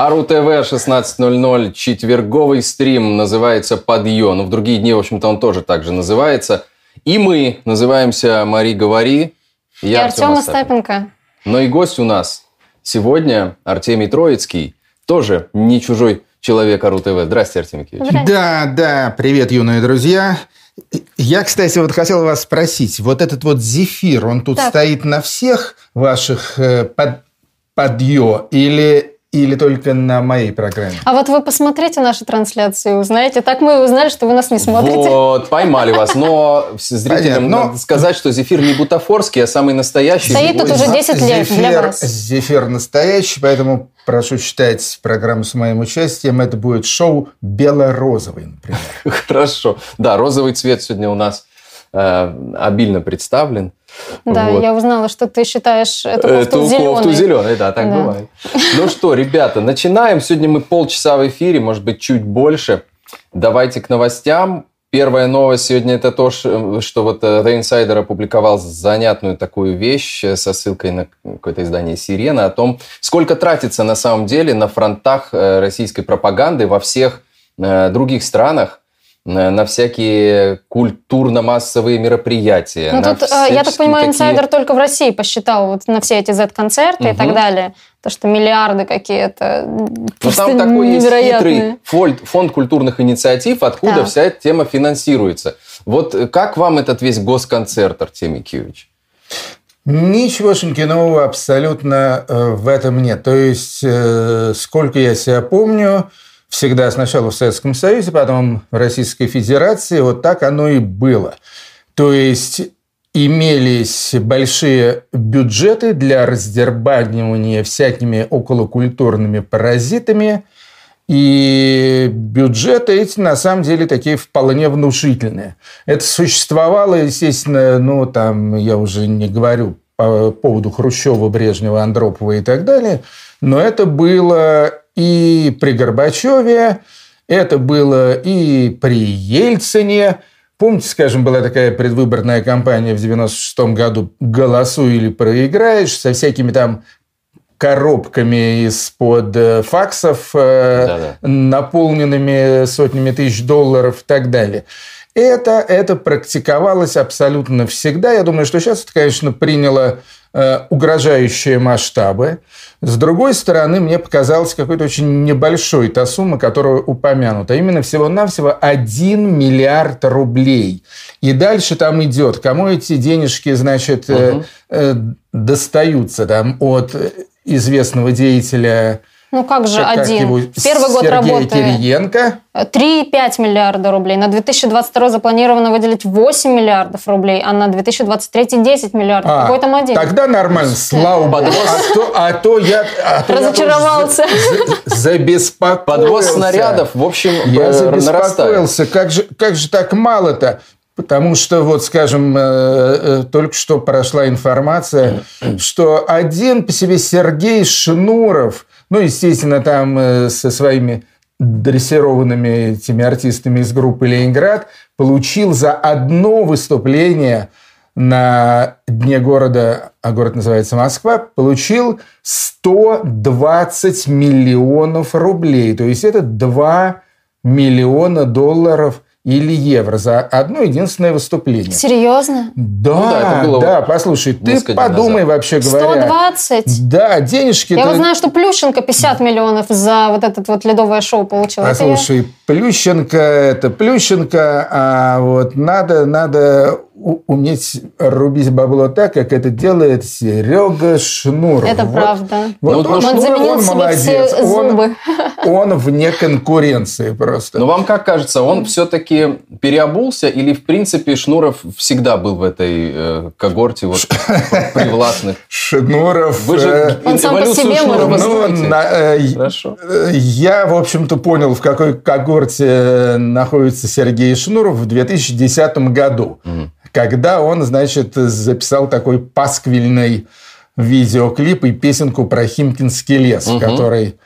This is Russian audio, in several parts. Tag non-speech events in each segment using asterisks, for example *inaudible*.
Ару ТВ 16.00, четверговый стрим называется «Подъем». Ну, в другие дни, в общем-то, он тоже так же называется. И мы называемся «Мари, говори». Я, Артем Остапенко. Но и гость у нас сегодня Артемий Троицкий, тоже не чужой человек Ару ТВ. Здравствуйте, Артемий Киевич. Да, да, привет, юные друзья. Я, кстати, вот хотел вас спросить, вот этот вот зефир, он тут так. стоит на всех ваших э, под, подъё или или только на моей программе. А вот вы посмотрите наши трансляции, узнаете. Так мы узнали, что вы нас не смотрите. Вот, поймали вас. Но *laughs* зрителям Понятно, но... надо сказать, что зефир не бутафорский, а самый настоящий. Стоит тут уже 10 лет зефир, для вас. Зефир настоящий, поэтому прошу читать программу с моим участием. Это будет шоу бело-розовый, например. *laughs* Хорошо. Да, розовый цвет сегодня у нас э, обильно представлен. Да, вот. я узнала, что ты считаешь эту кофту эту зеленой. кофту зеленой, да, так да. бывает. Ну что, ребята, начинаем. Сегодня мы полчаса в эфире, может быть, чуть больше. Давайте к новостям. Первая новость сегодня это то, что вот э, The Insider опубликовал занятную такую вещь со ссылкой на какое-то издание «Сирена» о том, сколько тратится на самом деле на фронтах э, российской пропаганды во всех э, других странах на всякие культурно-массовые мероприятия. Ну, тут, э, я так понимаю, такие... инсайдер только в России посчитал вот на все эти Z-концерты угу. и так далее. То, что миллиарды какие-то Ну, там такой есть хитрый фонд, фонд культурных инициатив, откуда да. вся эта тема финансируется. Вот как вам этот весь госконцерт, Артемий Киевич? Ничегошеньки нового абсолютно э, в этом нет. То есть, э, сколько я себя помню, всегда сначала в Советском Союзе, потом в Российской Федерации. Вот так оно и было. То есть имелись большие бюджеты для раздербанивания всякими околокультурными паразитами, и бюджеты эти, на самом деле, такие вполне внушительные. Это существовало, естественно, ну, там, я уже не говорю по поводу Хрущева, Брежнева, Андропова и так далее, но это было и при Горбачеве, это было и при Ельцине. Помните, скажем, была такая предвыборная кампания в 96 году «Голосуй или проиграешь» со всякими там коробками из-под э, факсов, э, Да-да. наполненными сотнями тысяч долларов и так далее. Это, это практиковалось абсолютно всегда. Я думаю, что сейчас это, конечно, приняло угрожающие масштабы. С другой стороны, мне показалась какой-то очень небольшой та сумма, которая упомянута. Именно всего-навсего 1 миллиард рублей. И дальше там идет, кому эти денежки, значит, угу. э, достаются там от известного деятеля ну как же как один? Его, Первый год работы. Кириенко. 3,5 миллиарда рублей. На 2022 запланировано выделить 8 миллиардов рублей, а на 2023 10 миллиардов. А, Какой там один? Тогда нормально, слава богу. А то, а то я... А то Разочаровался. Я забеспокоился. Подвоз снарядов, в общем, Я э, забеспокоился. Как же, как же так мало-то? Потому что, вот, скажем, э, э, только что прошла информация, что один по себе Сергей Шнуров – ну, естественно, там э, со своими дрессированными этими артистами из группы «Ленинград» получил за одно выступление на Дне города, а город называется Москва, получил 120 миллионов рублей. То есть это 2 миллиона долларов или евро за одно единственное выступление. Серьезно? Да, ну, да, это было да, послушай, ты подумай назад. вообще говоря. 120? Да, денежки... Я вот знаю, что Плющенко 50 миллионов за вот это вот ледовое шоу получил. Послушай, я... Плющенко – это Плющенко, а вот надо, надо уметь рубить бабло так, как это делает Серега Шнуров. Это вот. правда. Вот он, он, он заменил он себе молодец. все зубы. Он, он вне конкуренции просто. Но вам как кажется, он все-таки переобулся или, в принципе, Шнуров всегда был в этой э, когорте вот, *laughs* привластных? Шнуров... Вы же э, он сам по себе Шнурова ну, на, э, Хорошо. Я, в общем-то, понял, в какой когорте находится Сергей Шнуров в 2010 году. Угу когда он, значит, записал такой пасквильный видеоклип и песенку про Химкинский лес, угу. который,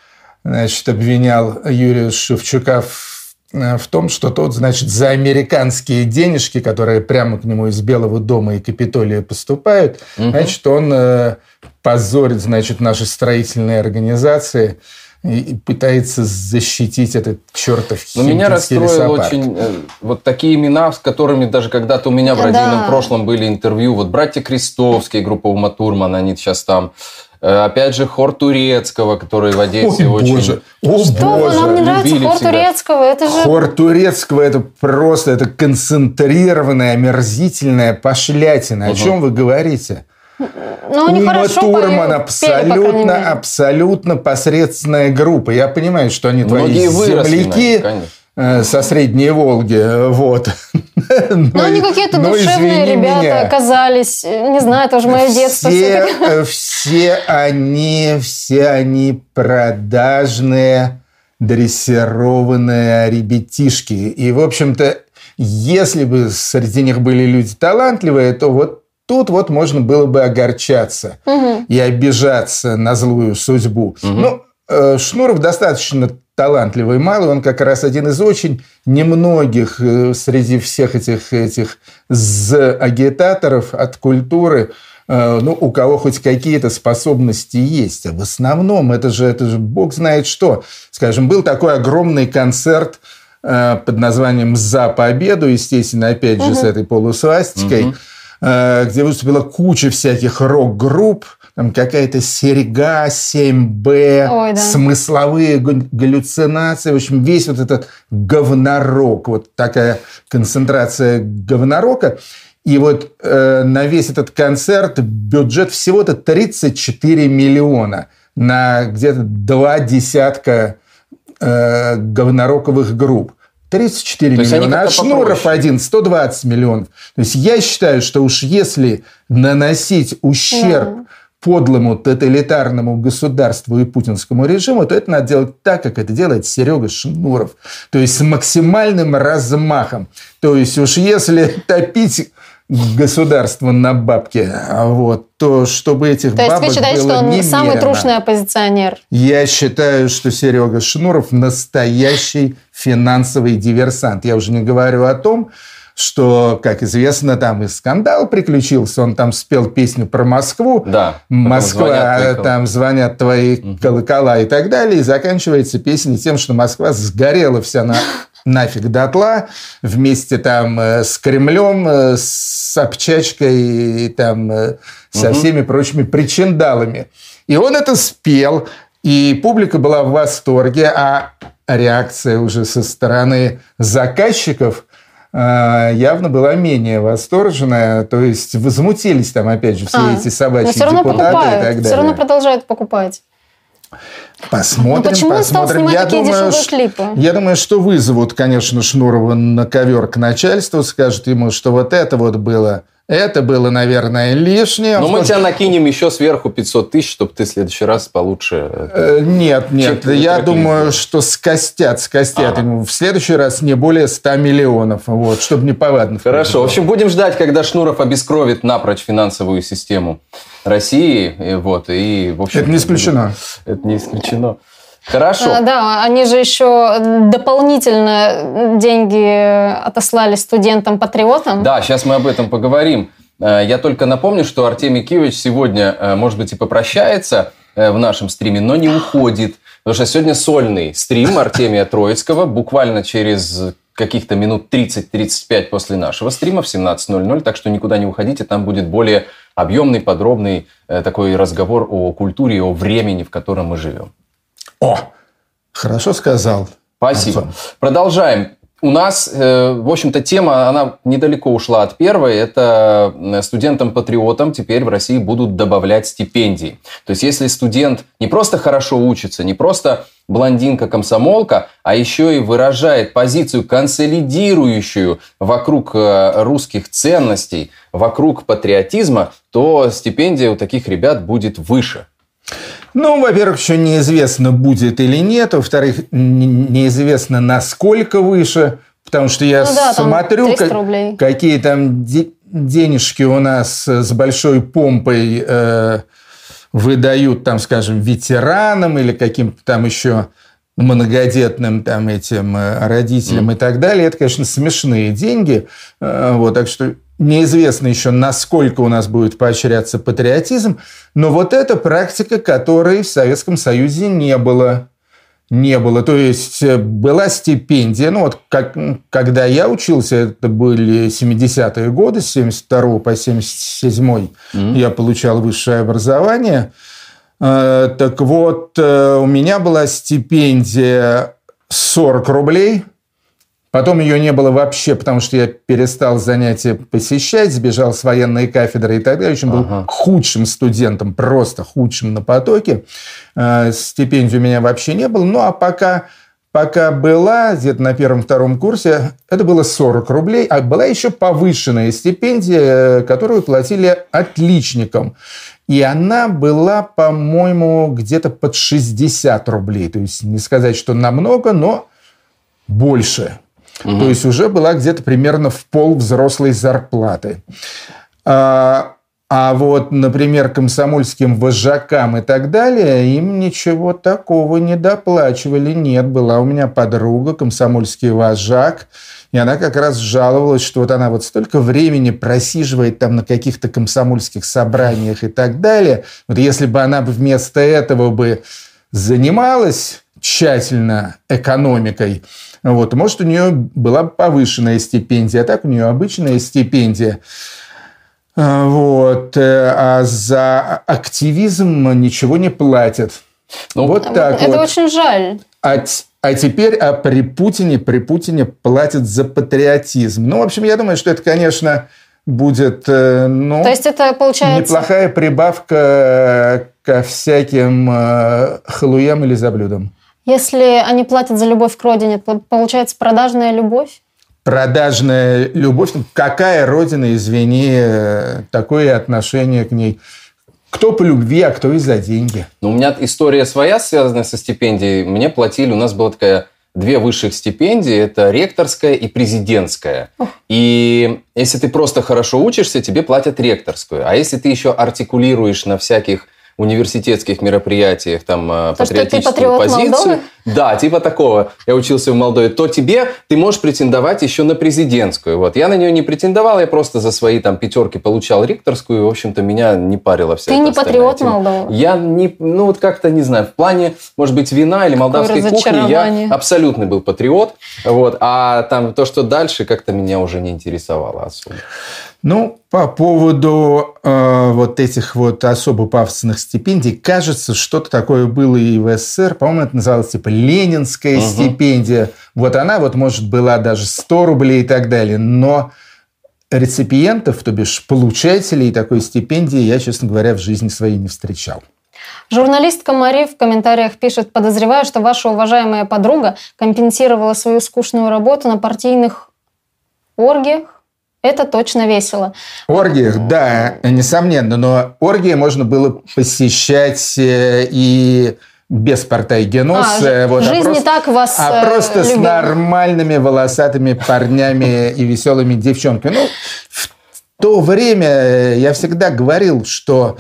значит, обвинял Юрия Шевчука в, в том, что тот, значит, за американские денежки, которые прямо к нему из Белого дома и Капитолия поступают, угу. значит, он э, позорит, значит, наши строительные организации, и пытается защитить этот чертов Но меня расстроил очень э, вот такие имена, с которыми даже когда-то у меня в родильном да. прошлом были интервью. Вот братья Крестовские, группа Ума Турман, они сейчас там. Э, опять же, хор Турецкого, который в Одессе Ой, очень... Боже. О, Что боже. вам не нравится хор всегда. Турецкого? Это же... Хор Турецкого – это просто это концентрированная, омерзительная пошлятина. Угу. О чем вы говорите? Ну, они Ума Турман пою, абсолютно, пели, абсолютно посредственная группа. Я понимаю, что они Многие твои земляки э, со Средней Волги. Вот. Но, они какие-то душевные ребята меня. оказались. Не знаю, это уже мое детство. Все, э, все они, все они продажные, дрессированные ребятишки. И, в общем-то, если бы среди них были люди талантливые, то вот Тут вот можно было бы огорчаться угу. и обижаться на злую судьбу. Угу. Ну, э, Шнуров достаточно талантливый малый, он как раз один из очень немногих э, среди всех этих, этих агитаторов от культуры, э, ну, у кого хоть какие-то способности есть. А в основном это же, это же бог знает что. Скажем, был такой огромный концерт под названием «За победу», естественно, опять же, угу. с этой полусвастикой. Угу где выступила куча всяких рок-групп, там какая-то серьга, 7Б, Ой, да. смысловые галлюцинации. В общем, весь вот этот говнорок, вот такая концентрация говнорока. И вот э, на весь этот концерт бюджет всего-то 34 миллиона на где-то два десятка э, говнороковых групп. 34 То миллиона, а Шнуров один 120 миллионов. То есть я считаю, что уж если наносить ущерб да. подлому тоталитарному государству и путинскому режиму, то это надо делать так, как это делает Серега Шнуров. То есть с максимальным размахом. То есть уж если топить государство на бабки, вот, то чтобы этих то бабок То есть вы считаете, что он немерено. самый трушный оппозиционер? Я считаю, что Серега Шнуров настоящий финансовый диверсант. Я уже не говорю о том, что, как известно, там и скандал приключился. Он там спел песню про Москву. Да. Москва, звонят там звонят твои угу. колокола и так далее. И заканчивается песня тем, что Москва сгорела вся на нафиг дотла вместе там э, с Кремлем, э, с Собчачкой и там э, со угу. всеми прочими причиндалами. И он это спел, и публика была в восторге, а реакция уже со стороны заказчиков явно была менее восторженная, то есть возмутились там опять же все а, эти собачьи депутаты покупают, и так далее. Все равно продолжают покупать. Посмотрим, Но почему посмотрим. я думаю, клипы? Я думаю, что вызовут, конечно, Шнурова на ковер к начальству, скажут ему, что вот это вот было это было, наверное, лишнее. Но мы тебя накинем еще сверху 500 тысяч, чтобы ты в следующий раз получше... Э, нет, нет. Я думаю, что скостят, скостят ему в следующий раз не более 100 миллионов, вот, чтобы не повадно. Хорошо. В общем, будем ждать, когда Шнуров обескровит напрочь финансовую систему России. Вот, и, в общем, это не исключено. Это не исключено. Хорошо. А, да, они же еще дополнительно деньги отослали студентам-патриотам. Да, сейчас мы об этом поговорим. Э, я только напомню, что Артемий Киевич сегодня, э, может быть, и попрощается э, в нашем стриме, но не уходит. Потому что сегодня сольный стрим Артемия Троицкого. Буквально через каких-то минут 30-35 после нашего стрима в 17.00. Так что никуда не уходите, там будет более объемный, подробный такой разговор о культуре и о времени, в котором мы живем. О, хорошо сказал. Спасибо. Антон. Продолжаем. У нас, э, в общем-то, тема, она недалеко ушла от первой. Это студентам-патриотам теперь в России будут добавлять стипендии. То есть, если студент не просто хорошо учится, не просто блондинка-комсомолка, а еще и выражает позицию консолидирующую вокруг э, русских ценностей, вокруг патриотизма, то стипендия у таких ребят будет выше. Ну, во-первых, еще неизвестно, будет или нет. Во-вторых, неизвестно, насколько выше. Потому что я ну, да, смотрю, как, какие там денежки у нас с большой помпой э, выдают, там, скажем, ветеранам или каким-то там еще многодетным там этим э, родителям mm. и так далее. Это, конечно, смешные деньги. Э, вот, так что Неизвестно еще, насколько у нас будет поощряться патриотизм, но вот это практика, которой в Советском Союзе не было. не было. То есть э, была стипендия, ну вот как, когда я учился, это были 70-е годы, с 72 по 77 mm-hmm. я получал высшее образование. Э, так вот, э, у меня была стипендия 40 рублей – Потом ее не было вообще, потому что я перестал занятия посещать, сбежал с военной кафедры и так далее. В общем, был ага. худшим студентом, просто худшим на потоке. Э, стипендии у меня вообще не было. Ну, а пока, пока была, где-то на первом-втором курсе, это было 40 рублей. А была еще повышенная стипендия, которую платили отличникам. И она была, по-моему, где-то под 60 рублей. То есть, не сказать, что намного, но больше. Угу. То есть уже была где-то примерно в пол взрослой зарплаты. А, а вот, например, комсомольским вожакам и так далее, им ничего такого не доплачивали. Нет, была у меня подруга, комсомольский вожак, и она как раз жаловалась, что вот она вот столько времени просиживает там на каких-то комсомольских собраниях и так далее. Вот если бы она вместо этого бы занималась тщательно экономикой, вот. Может, у нее была повышенная стипендия, а так у нее обычная стипендия. А, вот. Э, а за активизм ничего не платят. Ну, вот так это вот. очень жаль. А, а теперь а при Путине, при Путине платят за патриотизм. Ну, в общем, я думаю, что это, конечно, будет э, ну, То есть это получается... неплохая прибавка ко всяким э, халуям или заблюдам. Если они платят за любовь к родине, то получается продажная любовь? Продажная любовь. Ну, какая родина, извини, такое отношение к ней? Кто по любви, а кто из-за деньги? Ну, у меня история своя, связанная со стипендией. Мне платили, у нас была такая две высших стипендии, это ректорская и президентская. И если ты просто хорошо учишься, тебе платят ректорскую. А если ты еще артикулируешь на всяких университетских мероприятиях там то, патриотическую позицию. Молдовы? Да, типа такого. Я учился в Молдове. То тебе ты можешь претендовать еще на президентскую. Вот. Я на нее не претендовал, я просто за свои там пятерки получал ректорскую, и, в общем-то, меня не парило вся Ты не патриот тема. Молдовы? Я не, ну вот как-то, не знаю, в плане, может быть, вина или Какое молдавской кухни я абсолютный был патриот. Вот. А там то, что дальше, как-то меня уже не интересовало особо. Ну, по поводу э, вот этих вот особо пафосных стипендий, кажется, что-то такое было и в СССР. По-моему, это называлось типа Ленинская угу. стипендия. Вот она вот, может, была даже 100 рублей и так далее. Но реципиентов, то бишь получателей такой стипендии, я, честно говоря, в жизни своей не встречал. Журналистка Мари в комментариях пишет, подозреваю, что ваша уважаемая подруга компенсировала свою скучную работу на партийных оргиях это точно весело. Оргиях, да, несомненно, но оргии можно было посещать э, и без порта геноса. А, вот, жизнь а просто, не так вас А просто любила. с нормальными волосатыми парнями *laughs* и веселыми девчонками. Ну, в то время я всегда говорил, что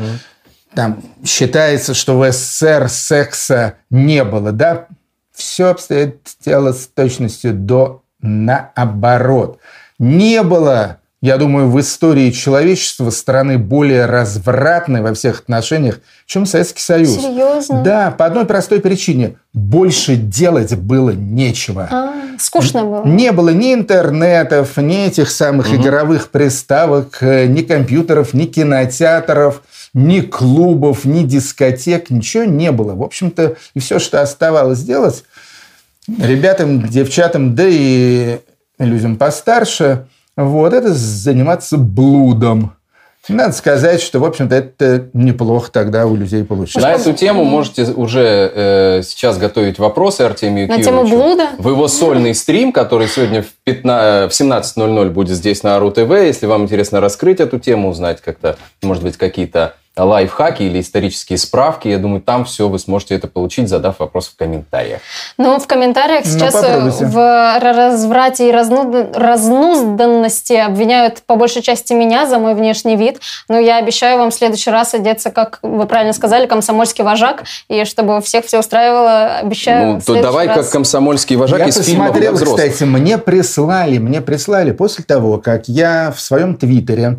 там считается, что в СССР секса не было, да? Все обстоит дело с точностью до наоборот не было, я думаю, в истории человечества страны более развратной во всех отношениях, чем Советский Союз. Серьезно? Да, по одной простой причине. Больше делать было нечего. А, скучно было. Не было ни интернетов, ни этих самых угу. игровых приставок, э, ни компьютеров, ни кинотеатров, ни клубов, ни дискотек, ничего не было. В общем-то, и все, что оставалось делать, ребятам, девчатам, да и людям постарше, вот, это заниматься блудом. Надо сказать, что, в общем-то, это неплохо тогда у людей получилось. На эту тему можете уже э, сейчас готовить вопросы Артемию На тему блуда? В его сольный стрим, который сегодня в, 15, в 17.00 будет здесь на АРУ ТВ. Если вам интересно раскрыть эту тему, узнать как-то, может быть, какие-то лайфхаки или исторические справки. Я думаю, там все вы сможете это получить, задав вопрос в комментариях. Ну, в комментариях ну, сейчас ну, в разврате и разну... разнузданности обвиняют по большей части меня за мой внешний вид. Но я обещаю вам в следующий раз одеться, как вы правильно сказали, комсомольский вожак. И чтобы всех все устраивало, обещаю Ну, то давай раз... как комсомольский вожак я из фильма для взрослых. кстати, мне прислали, мне прислали после того, как я в своем твиттере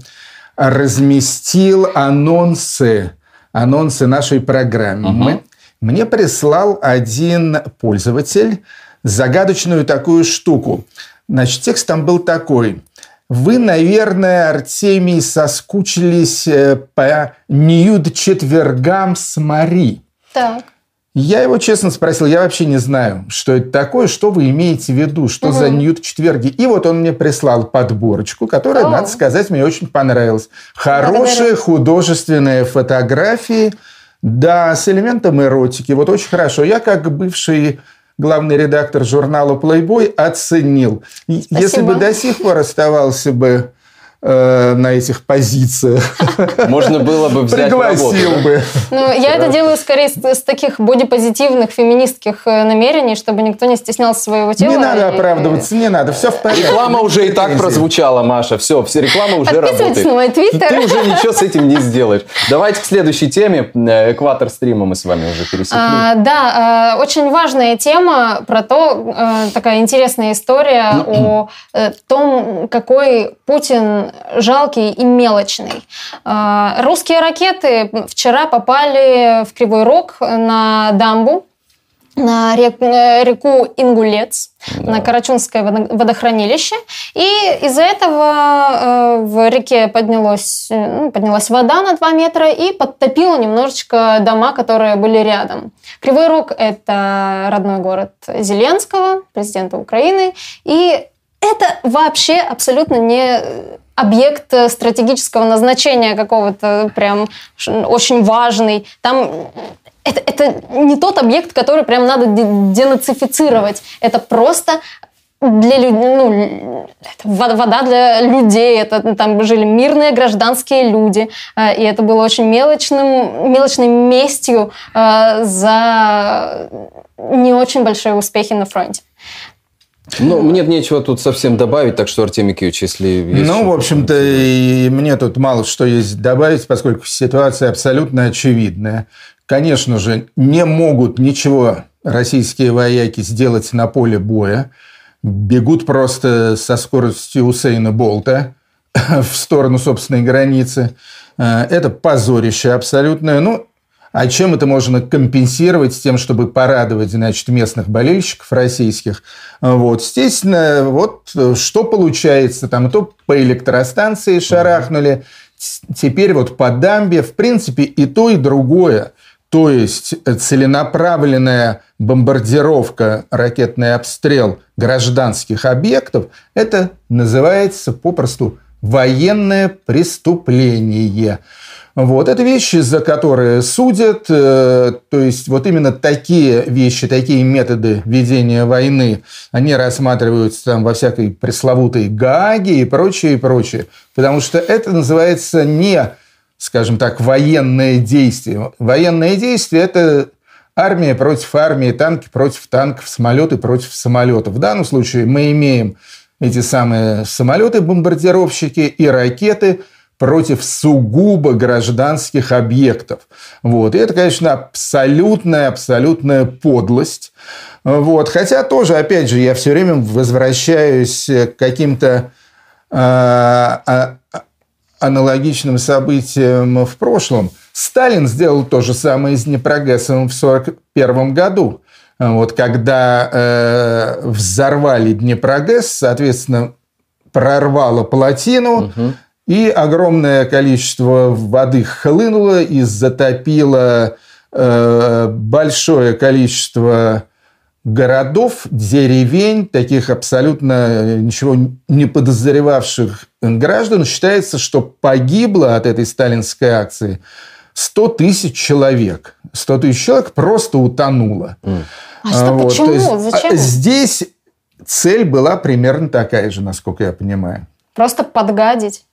разместил анонсы, анонсы нашей программы. Угу. мне прислал один пользователь загадочную такую штуку. Значит, текст там был такой. Вы, наверное, Артемий, соскучились э, по ньюд-четвергам с Мари. Так. Я его честно спросил, я вообще не знаю, что это такое, что вы имеете в виду, что угу. за ньют-четверги. И вот он мне прислал подборочку, которая, О. надо сказать, мне очень понравилась. Хорошие Благодарю. художественные фотографии, да, с элементом эротики. Вот очень хорошо. Я как бывший главный редактор журнала Playboy оценил. Спасибо. Если бы до сих пор оставался бы Э, на этих позициях. *laughs* Можно было бы взять Пригласил работу, бы. Ну, я это делаю скорее с, с таких бодипозитивных феминистских э, намерений, чтобы никто не стеснялся своего тела. Не надо оправдываться, не надо, все в порядке. Реклама уже и так прозвучала, Маша, все, все, реклама уже работает. на мой твиттер. Ты уже ничего с этим не *laughs* сделаешь. Давайте к следующей теме. Э, экватор стрима мы с вами уже пересекли. А, да, очень важная тема про то, такая интересная история о том, какой Путин жалкий и мелочный. А, русские ракеты вчера попали в Кривой Рог на дамбу, на э, реку Ингулец, да. на Карачунское водохранилище. И из-за этого э, в реке поднялась, э, ну, поднялась вода на 2 метра и подтопила немножечко дома, которые были рядом. Кривой Рог – это родной город Зеленского, президента Украины. И это вообще абсолютно не объект э, стратегического назначения какого-то прям очень важный. Там это, это не тот объект, который прям надо денацифицировать. Это просто для людей, ну, вода для людей, это там жили мирные гражданские люди, э, и это было очень мелочным, мелочной местью э, за не очень большие успехи на фронте. Ну, мне нечего тут совсем добавить, так что, Артемий Киевич, если есть Ну, в общем-то, и мне тут мало что есть добавить, поскольку ситуация абсолютно очевидная. Конечно же, не могут ничего российские вояки сделать на поле боя. Бегут просто со скоростью Усейна Болта *laughs* в сторону собственной границы. Э, это позорище абсолютное. Ну, а чем это можно компенсировать с тем, чтобы порадовать, значит, местных болельщиков российских? Вот, естественно, вот что получается. Там то по электростанции шарахнули, теперь вот по дамбе. В принципе, и то, и другое. То есть целенаправленная бомбардировка, ракетный обстрел гражданских объектов, это называется попросту военное преступление. Вот. Это вещи, за которые судят. Э, то есть, вот именно такие вещи, такие методы ведения войны, они рассматриваются там во всякой пресловутой Гааге и прочее, и прочее. Потому что это называется не, скажем так, военное действие. Военное действие – это армия против армии, танки против танков, самолеты против самолетов. В данном случае мы имеем эти самые самолеты-бомбардировщики и ракеты – против сугубо гражданских объектов. Вот. И это, конечно, абсолютная, абсолютная подлость. Вот. Хотя тоже, опять же, я все время возвращаюсь к каким-то э, аналогичным событиям в прошлом. Сталин сделал то же самое с Днепрогэсом в 1941 году. Вот, когда э, взорвали Днепрогэс, соответственно, прорвало плотину, угу. И огромное количество воды хлынуло и затопило э, большое количество городов, деревень, таких абсолютно ничего не подозревавших граждан. Считается, что погибло от этой сталинской акции 100 тысяч человек. 100 тысяч человек просто утонуло. А что, вот. почему? есть, Зачем? А, здесь цель была примерно такая же, насколько я понимаю. Просто подгадить.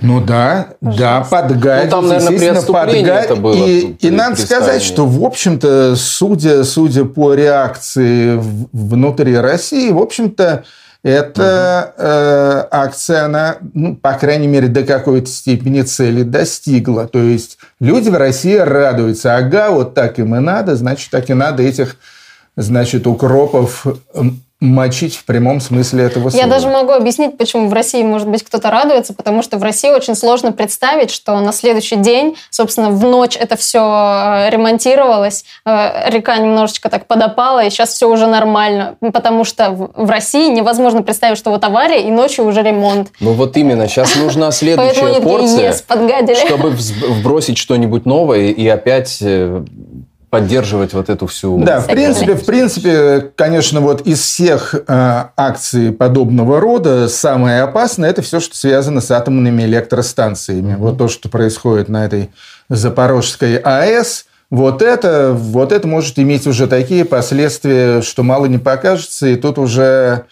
Ну да, Пожалуйста. да, подгадить. Ну, там, наверное, подгадить. Это было и, и надо сказать, что, в общем-то, судя, судя по реакции внутри России, в общем-то, эта угу. э, акция, она, ну, по крайней мере, до какой-то степени цели достигла. То есть люди в России радуются. Ага, вот так им и надо, значит, так и надо этих, значит, укропов мочить в прямом смысле этого слова. Я даже могу объяснить, почему в России, может быть, кто-то радуется, потому что в России очень сложно представить, что на следующий день, собственно, в ночь это все э, ремонтировалось, э, река немножечко так подопала, и сейчас все уже нормально, потому что в России невозможно представить, что вот авария, и ночью уже ремонт. Ну вот именно, сейчас нужна *laughs* следующая порция, чтобы вбросить что-нибудь новое и опять э, поддерживать вот эту всю... Да, в принципе, в принципе, конечно, вот из всех э, акций подобного рода самое опасное – это все, что связано с атомными электростанциями. Mm-hmm. Вот то, что происходит на этой Запорожской АЭС, вот это, вот это может иметь уже такие последствия, что мало не покажется, и тут уже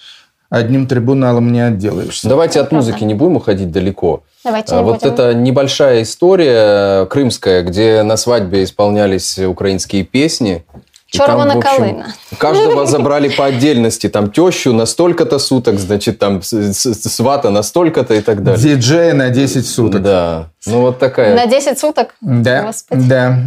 одним трибуналом не отделаешься. Давайте от музыки не будем уходить далеко. Давайте не вот будем. это небольшая история крымская, где на свадьбе исполнялись украинские песни. Червона Калина. Каждого *laughs* забрали по отдельности. Там тещу на столько-то суток, значит, там свата на столько-то и так далее. Диджея на 10 суток. Да. Ну, вот такая. На 10 суток? Да. Господи. Да.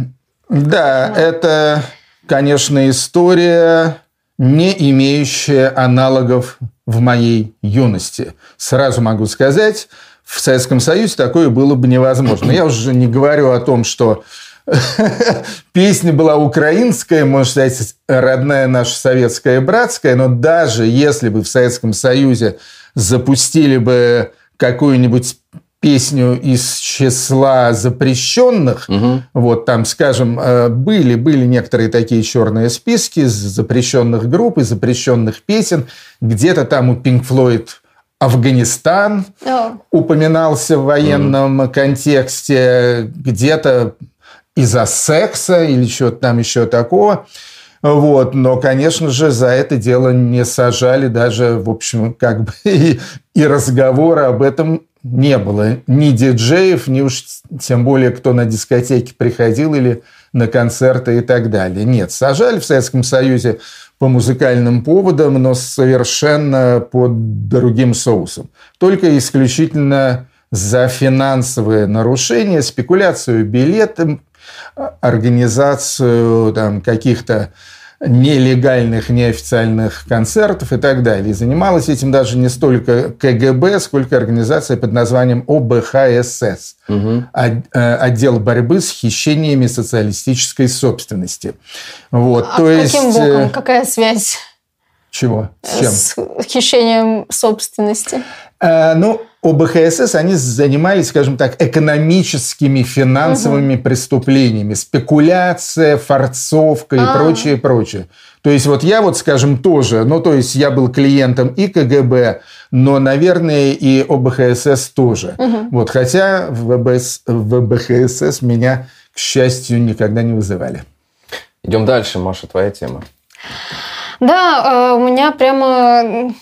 Да, это, конечно, история, не имеющая аналогов в моей юности. Сразу могу сказать, в Советском Союзе такое было бы невозможно. Я уже не говорю о том, что *laughs* песня была украинская, можно сказать, родная наша советская братская, но даже если бы в Советском Союзе запустили бы какую-нибудь песню из числа запрещенных, угу. вот там, скажем, э, были, были некоторые такие черные списки запрещенных групп и запрещенных песен, где-то там у Pink Floyd Афганистан oh. упоминался в военном mm. контексте, где-то из-за секса или что-то там еще такого. Вот. Но, конечно же, за это дело не сажали даже, в общем, как бы *laughs* и, и разговора об этом не было. Ни диджеев, ни уж тем более, кто на дискотеке приходил или на концерты и так далее. Нет, сажали в Советском Союзе по музыкальным поводам, но совершенно под другим соусом. Только исключительно за финансовые нарушения, спекуляцию билетом, организацию там, каких-то нелегальных, неофициальных концертов и так далее. И занималась этим даже не столько КГБ, сколько организация под названием ОБХСС. Угу. Отдел борьбы с хищениями социалистической собственности. Вот, а то каким есть... боком? Какая связь? Чего? С чем? С хищением собственности. А, ну, ОБХСС, они занимались, скажем так, экономическими, финансовыми угу. преступлениями, спекуляция, форцовка и а. прочее, прочее. То есть вот я вот, скажем, тоже, ну то есть я был клиентом и КГБ, но, наверное, и ОБХСС тоже. Угу. Вот, хотя в, ВБС, в ОБХСС меня, к счастью, никогда не вызывали. Идем дальше, Маша, твоя тема. Да, э, у меня прямо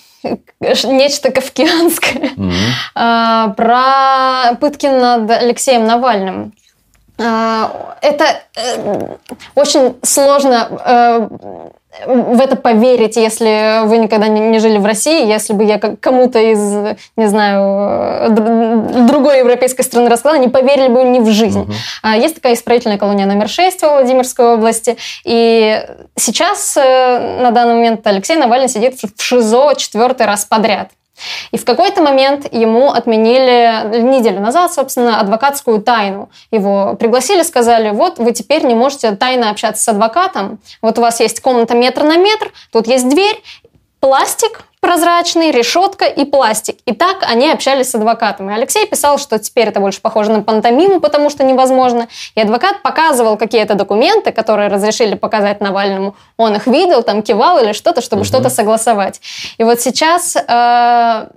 нечто кавкианское mm-hmm. про пытки над Алексеем Навальным. Это э, очень сложно э, в это поверить, если вы никогда не жили в России, если бы я кому-то из, не знаю, другой европейской страны рассказала, не поверили бы ни в жизнь. Uh-huh. Есть такая исправительная колония номер 6 в Владимирской области, и сейчас э, на данный момент Алексей Навальный сидит в ШИЗО четвертый раз подряд. И в какой-то момент ему отменили неделю назад, собственно, адвокатскую тайну. Его пригласили, сказали, вот вы теперь не можете тайно общаться с адвокатом. Вот у вас есть комната метр на метр, тут есть дверь, пластик прозрачный, решетка и пластик. И так они общались с адвокатом. И Алексей писал, что теперь это больше похоже на пантомиму, потому что невозможно. И адвокат показывал какие-то документы, которые разрешили показать Навальному. Он их видел, там кивал или что-то, чтобы угу. что-то согласовать. И вот сейчас э,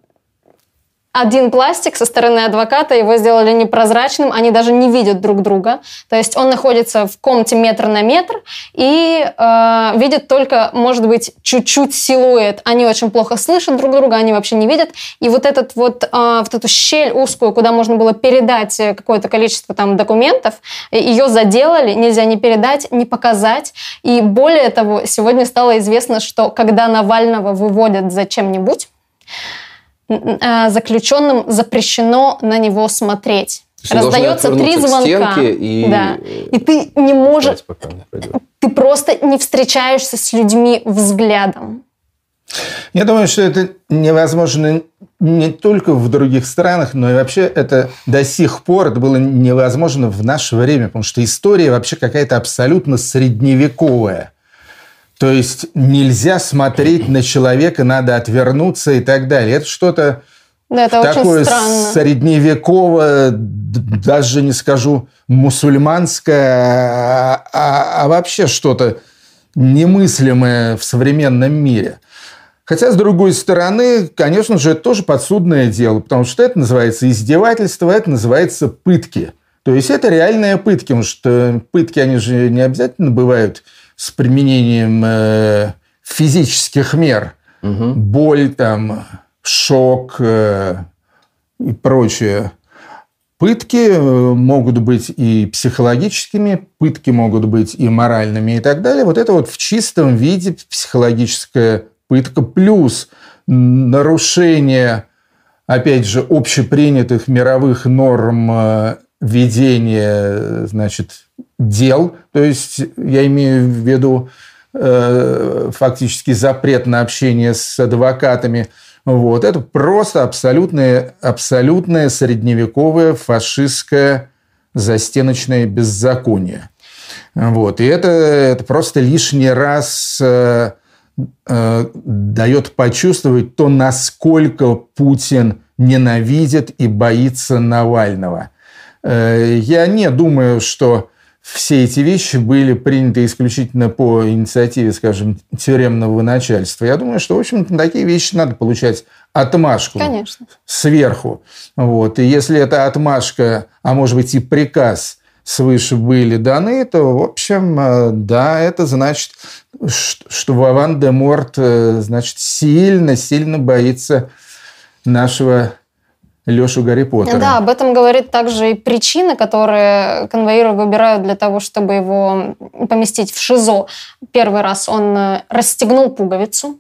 один пластик со стороны адвоката, его сделали непрозрачным, они даже не видят друг друга. То есть он находится в комнате метр на метр и э, видит только, может быть, чуть-чуть силуэт. Они очень плохо слышат друг друга, они вообще не видят. И вот этот вот, э, вот эту щель узкую, куда можно было передать какое-то количество там документов, ее заделали, нельзя не передать, не показать. И более того, сегодня стало известно, что когда Навального выводят за чем-нибудь, Э, заключенным запрещено на него смотреть. Раздается три звонка. И... Да. и ты не можешь... Ты просто не встречаешься с людьми взглядом. Я думаю, что это невозможно не только в других странах, но и вообще это до сих пор это было невозможно в наше время, потому что история вообще какая-то абсолютно средневековая. То есть нельзя смотреть на человека, надо отвернуться и так далее. Это что-то да, это такое средневековое, даже не скажу мусульманское, а, а, а вообще что-то немыслимое в современном мире. Хотя, с другой стороны, конечно же, это тоже подсудное дело, потому что это называется издевательство, это называется пытки. То есть это реальные пытки, потому что пытки, они же не обязательно бывают с применением э, физических мер. Угу. Боль, там, шок э, и прочее. Пытки э, могут быть и психологическими, пытки могут быть и моральными и так далее. Вот это вот в чистом виде психологическая пытка плюс нарушение, опять же, общепринятых мировых норм ведения, значит, дел. То есть я имею в виду э, фактически запрет на общение с адвокатами. Вот. Это просто абсолютное, абсолютное средневековое фашистское застеночное беззаконие. Вот. И это, это просто лишний раз э, э, дает почувствовать то, насколько Путин ненавидит и боится Навального. Э, я не думаю, что все эти вещи были приняты исключительно по инициативе, скажем, тюремного начальства. Я думаю, что, в общем-то, такие вещи надо получать отмашку Конечно. сверху. Вот. И если эта отмашка, а может быть и приказ свыше были даны, то, в общем, э, да, это значит, что Вован де Морт, э, значит, сильно-сильно боится нашего Лешу Гарри Поттера. Да, об этом говорит также и причины, которые конвоиры выбирают для того, чтобы его поместить в ШИЗО. Первый раз он э, расстегнул пуговицу,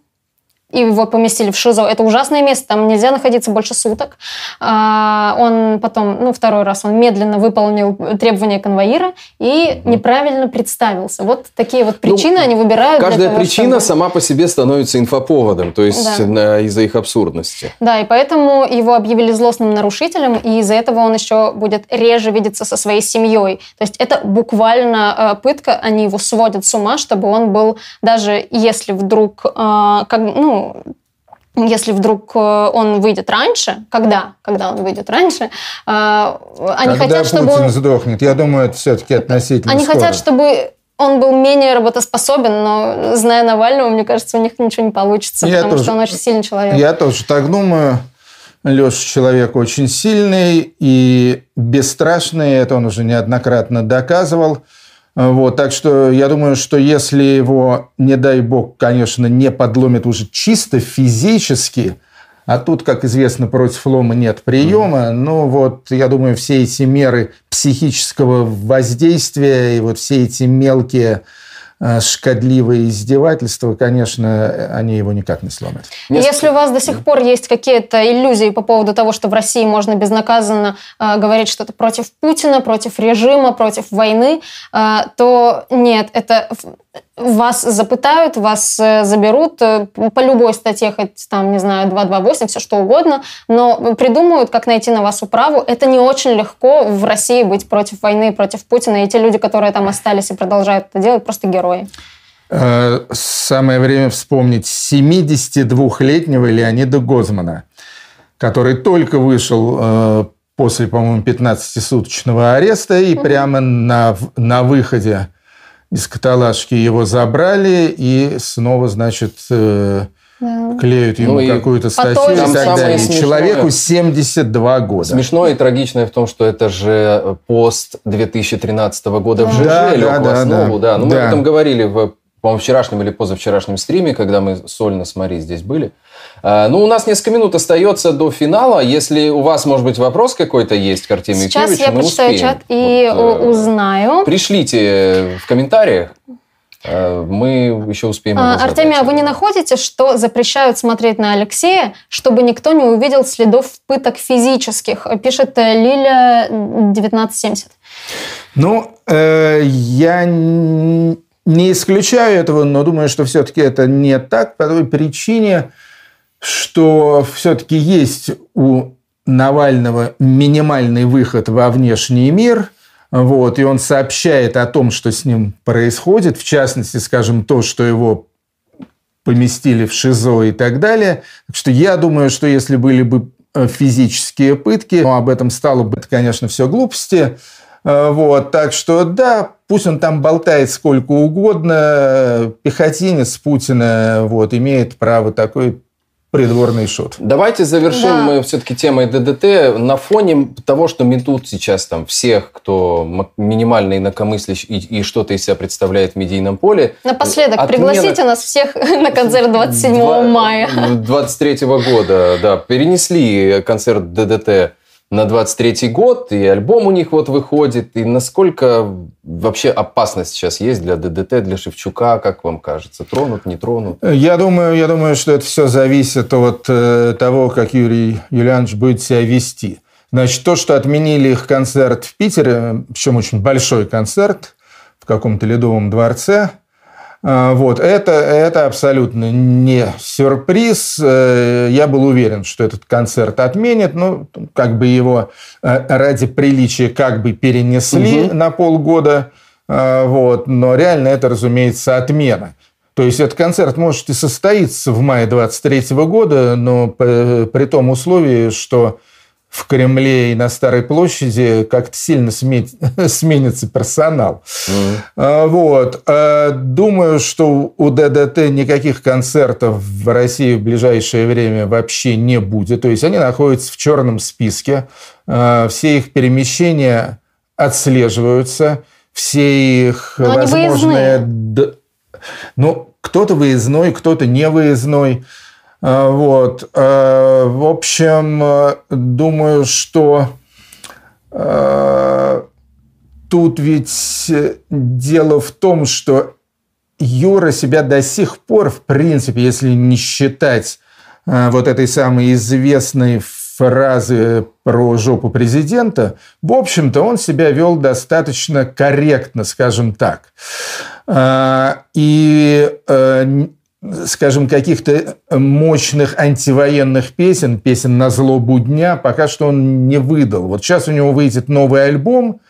и его поместили в ШИЗО. Это ужасное место, там нельзя находиться больше суток. А, он потом, ну, второй раз он медленно выполнил требования конвоира и неправильно представился. Вот такие вот причины ну, они выбирают. Каждая того, причина чтобы... сама по себе становится инфоповодом, то есть да. из-за их абсурдности. Да, и поэтому его объявили злостным нарушителем, и из-за этого он еще будет реже видеться со своей семьей. То есть это буквально э, пытка, они его сводят с ума, чтобы он был, даже если вдруг, э, как, ну, если вдруг э, он выйдет раньше, когда, когда он выйдет раньше, э, они когда хотят, чтобы... Путин сдохнет, я думаю, это все-таки относительно Они скоро. хотят, чтобы он был менее работоспособен, но зная Навального, мне кажется, у них ничего не получится, я потому тоже, что он очень сильный человек. Я тоже так думаю. Леша человек очень сильный и бесстрашный, это он уже неоднократно доказывал. Вот, так что я думаю, что если его, не дай бог, конечно, не подломит уже чисто физически, а тут, как известно, против лома нет приема. Ну вот, я думаю, все эти меры психического воздействия и вот все эти мелкие шкодливые издевательства, конечно, они его никак не сломят. Если у вас до сих пор есть какие-то иллюзии по поводу того, что в России можно безнаказанно э, говорить что-то против Путина, против режима, против войны, э, то нет, это вас запытают, вас э, заберут э, по любой статье, хоть там, не знаю, 228, все что угодно, но придумают, как найти на вас управу. Это не очень легко в России быть против войны, против Путина, и те люди, которые там остались и продолжают это делать, просто герои. Э, самое время вспомнить 72-летнего Леонида Гозмана, который только вышел после, по-моему, 15-суточного ареста и прямо на, на выходе из каталажки его забрали и снова, значит, э, да. клеют ему ну, какую-то статью и так далее. Смешное, Человеку 72 года. Смешное и трагичное в том, что это же пост 2013 года да. в ЖЖ да, лег да, в основу. Да, да. да. Ну, мы об этом говорили в по-моему, вчерашнем или позавчерашнем стриме, когда мы сольно с Мари здесь были. А, ну, у нас несколько минут остается до финала. Если у вас, может быть, вопрос какой-то есть к Артемию Сейчас Киевичу, я мы почитаю успеем. чат и вот, э, узнаю. Пришлите в комментариях. А, мы еще успеем. А, Артемий, а вы не находите, что запрещают смотреть на Алексея, чтобы никто не увидел следов пыток физических? Пишет э, Лиля 1970. Ну, э, я не исключаю этого, но думаю, что все-таки это не так по той причине, что все-таки есть у Навального минимальный выход во внешний мир, вот, и он сообщает о том, что с ним происходит, в частности, скажем, то, что его поместили в ШИЗО и так далее. Так что я думаю, что если были бы э, физические пытки, ну, об этом стало бы, конечно, все глупости. Э, вот, так что да, пусть он там болтает сколько угодно, пехотинец Путина вот, имеет право такой придворный шут. Давайте завершим да. мы все-таки темой ДДТ на фоне того, что метут сейчас там всех, кто минимально инакомыслящий и, и что-то из себя представляет в медийном поле. Напоследок, Отмена... пригласите нас всех *laughs* на концерт 27 2... мая. 23 года, да. Перенесли концерт ДДТ на 23 год, и альбом у них вот выходит, и насколько вообще опасность сейчас есть для ДДТ, для Шевчука, как вам кажется? Тронут, не тронут? Я думаю, я думаю что это все зависит от э, того, как Юрий Юлианович будет себя вести. Значит, то, что отменили их концерт в Питере, причем очень большой концерт в каком-то ледовом дворце – вот, это, это абсолютно не сюрприз. Э, я был уверен, что этот концерт отменят. Ну, как бы его э, ради приличия как бы перенесли угу. на полгода. А, вот, но реально это, разумеется, отмена. То есть этот концерт может и состоится в мае 23 года, но при том условии, что в Кремле и на Старой площади как-то сильно *laughs* сменится персонал. Mm-hmm. Вот. А, думаю, что у ДДТ никаких концертов в России в ближайшее время вообще не будет. То есть они находятся в черном списке. А, все их перемещения отслеживаются. Все их Но возможные... Ну, кто-то выездной, кто-то не выездной. А, вот. А, в общем, думаю, что тут ведь дело в том, что Юра себя до сих пор, в принципе, если не считать вот этой самой известной фразы про жопу президента, в общем-то, он себя вел достаточно корректно, скажем так. И скажем, каких-то мощных антивоенных песен, песен на злобу дня, пока что он не выдал. Вот сейчас у него выйдет новый альбом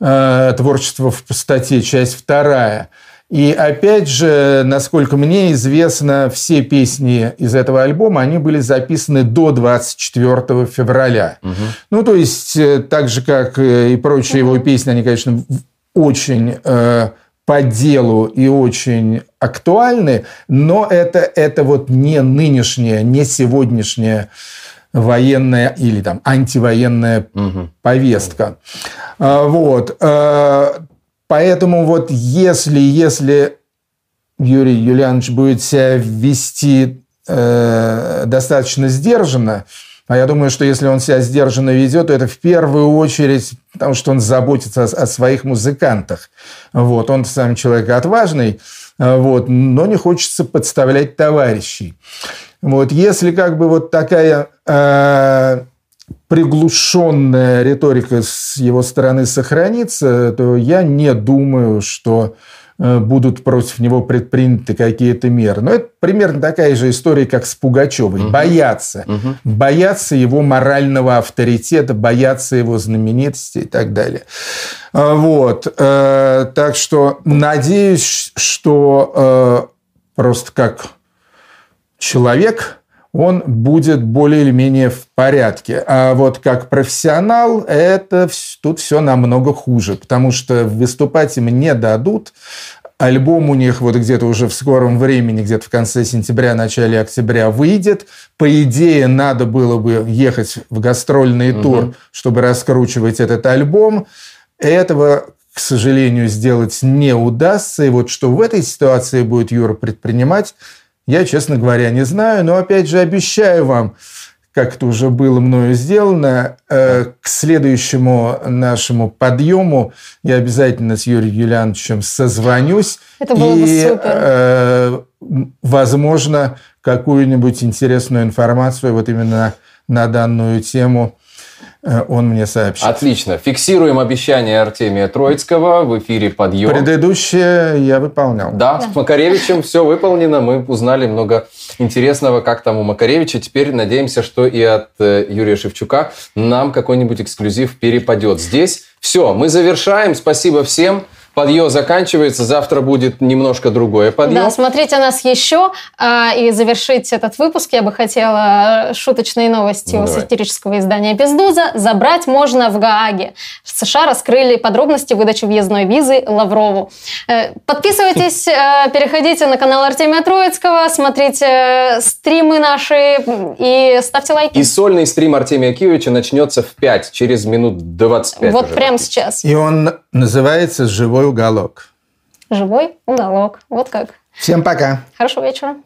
э, «Творчество в пустоте», часть вторая. И опять же, насколько мне известно, все песни из этого альбома, они были записаны до 24 февраля. Угу. Ну, то есть, э, так же, как и прочие его песни, они, конечно, очень э, по делу и очень актуальны, но это, это вот не нынешняя, не сегодняшняя военная или там антивоенная угу. повестка. А, вот. А, поэтому вот если, если Юрий Юлианович будет себя вести э, достаточно сдержанно, а я думаю, что если он себя сдержанно ведет, то это в первую очередь потому, что он заботится о, своих музыкантах. Вот. Он сам человек отважный, вот, но не хочется подставлять товарищей. Вот. Если как бы вот такая э, приглушенная риторика с его стороны сохранится, то я не думаю, что будут против него предприняты какие-то меры. Но это примерно такая же история, как с Пугачевой. Угу. Боятся. Угу. Боятся его морального авторитета, боятся его знаменитости и так далее. А, вот. Э, так что надеюсь, что э, просто как человек он будет более или менее в порядке. А вот как профессионал, это тут все намного хуже, потому что выступать им не дадут. Альбом у них вот где-то уже в скором времени, где-то в конце сентября, начале октября выйдет. По идее, надо было бы ехать в гастрольный угу. тур, чтобы раскручивать этот альбом. Этого, к сожалению, сделать не удастся. И вот что в этой ситуации будет Юра предпринимать, я, честно говоря, не знаю. Но, опять же, обещаю вам, как это уже было мною сделано, э, к следующему нашему подъему я обязательно с Юрием Юлиановичем созвонюсь. Это было и, бы супер. Э, возможно, какую-нибудь интересную информацию вот именно на данную тему он мне сообщит. Отлично. Фиксируем обещание Артемия Троицкого в эфире «Подъем». Предыдущее я выполнял. Да, да, с Макаревичем все выполнено. Мы узнали много интересного, как там у Макаревича. Теперь надеемся, что и от э, Юрия Шевчука нам какой-нибудь эксклюзив перепадет. Здесь все, мы завершаем. Спасибо всем. Подъем заканчивается, завтра будет немножко другое подъем. Да, смотрите нас еще. А, и завершить этот выпуск я бы хотела шуточные новости ну, у давай. сатирического издания «Бездуза». Забрать можно в Гааге. В США раскрыли подробности выдачи въездной визы Лаврову. Э, подписывайтесь, э, переходите на канал Артемия Троицкого, смотрите э, стримы наши и ставьте лайки. И сольный стрим Артемия Киевича начнется в 5, через минут 25. Вот прямо сейчас. И он называется «Живой уголок». Живой уголок. Вот как. Всем пока. Хорошего вечера.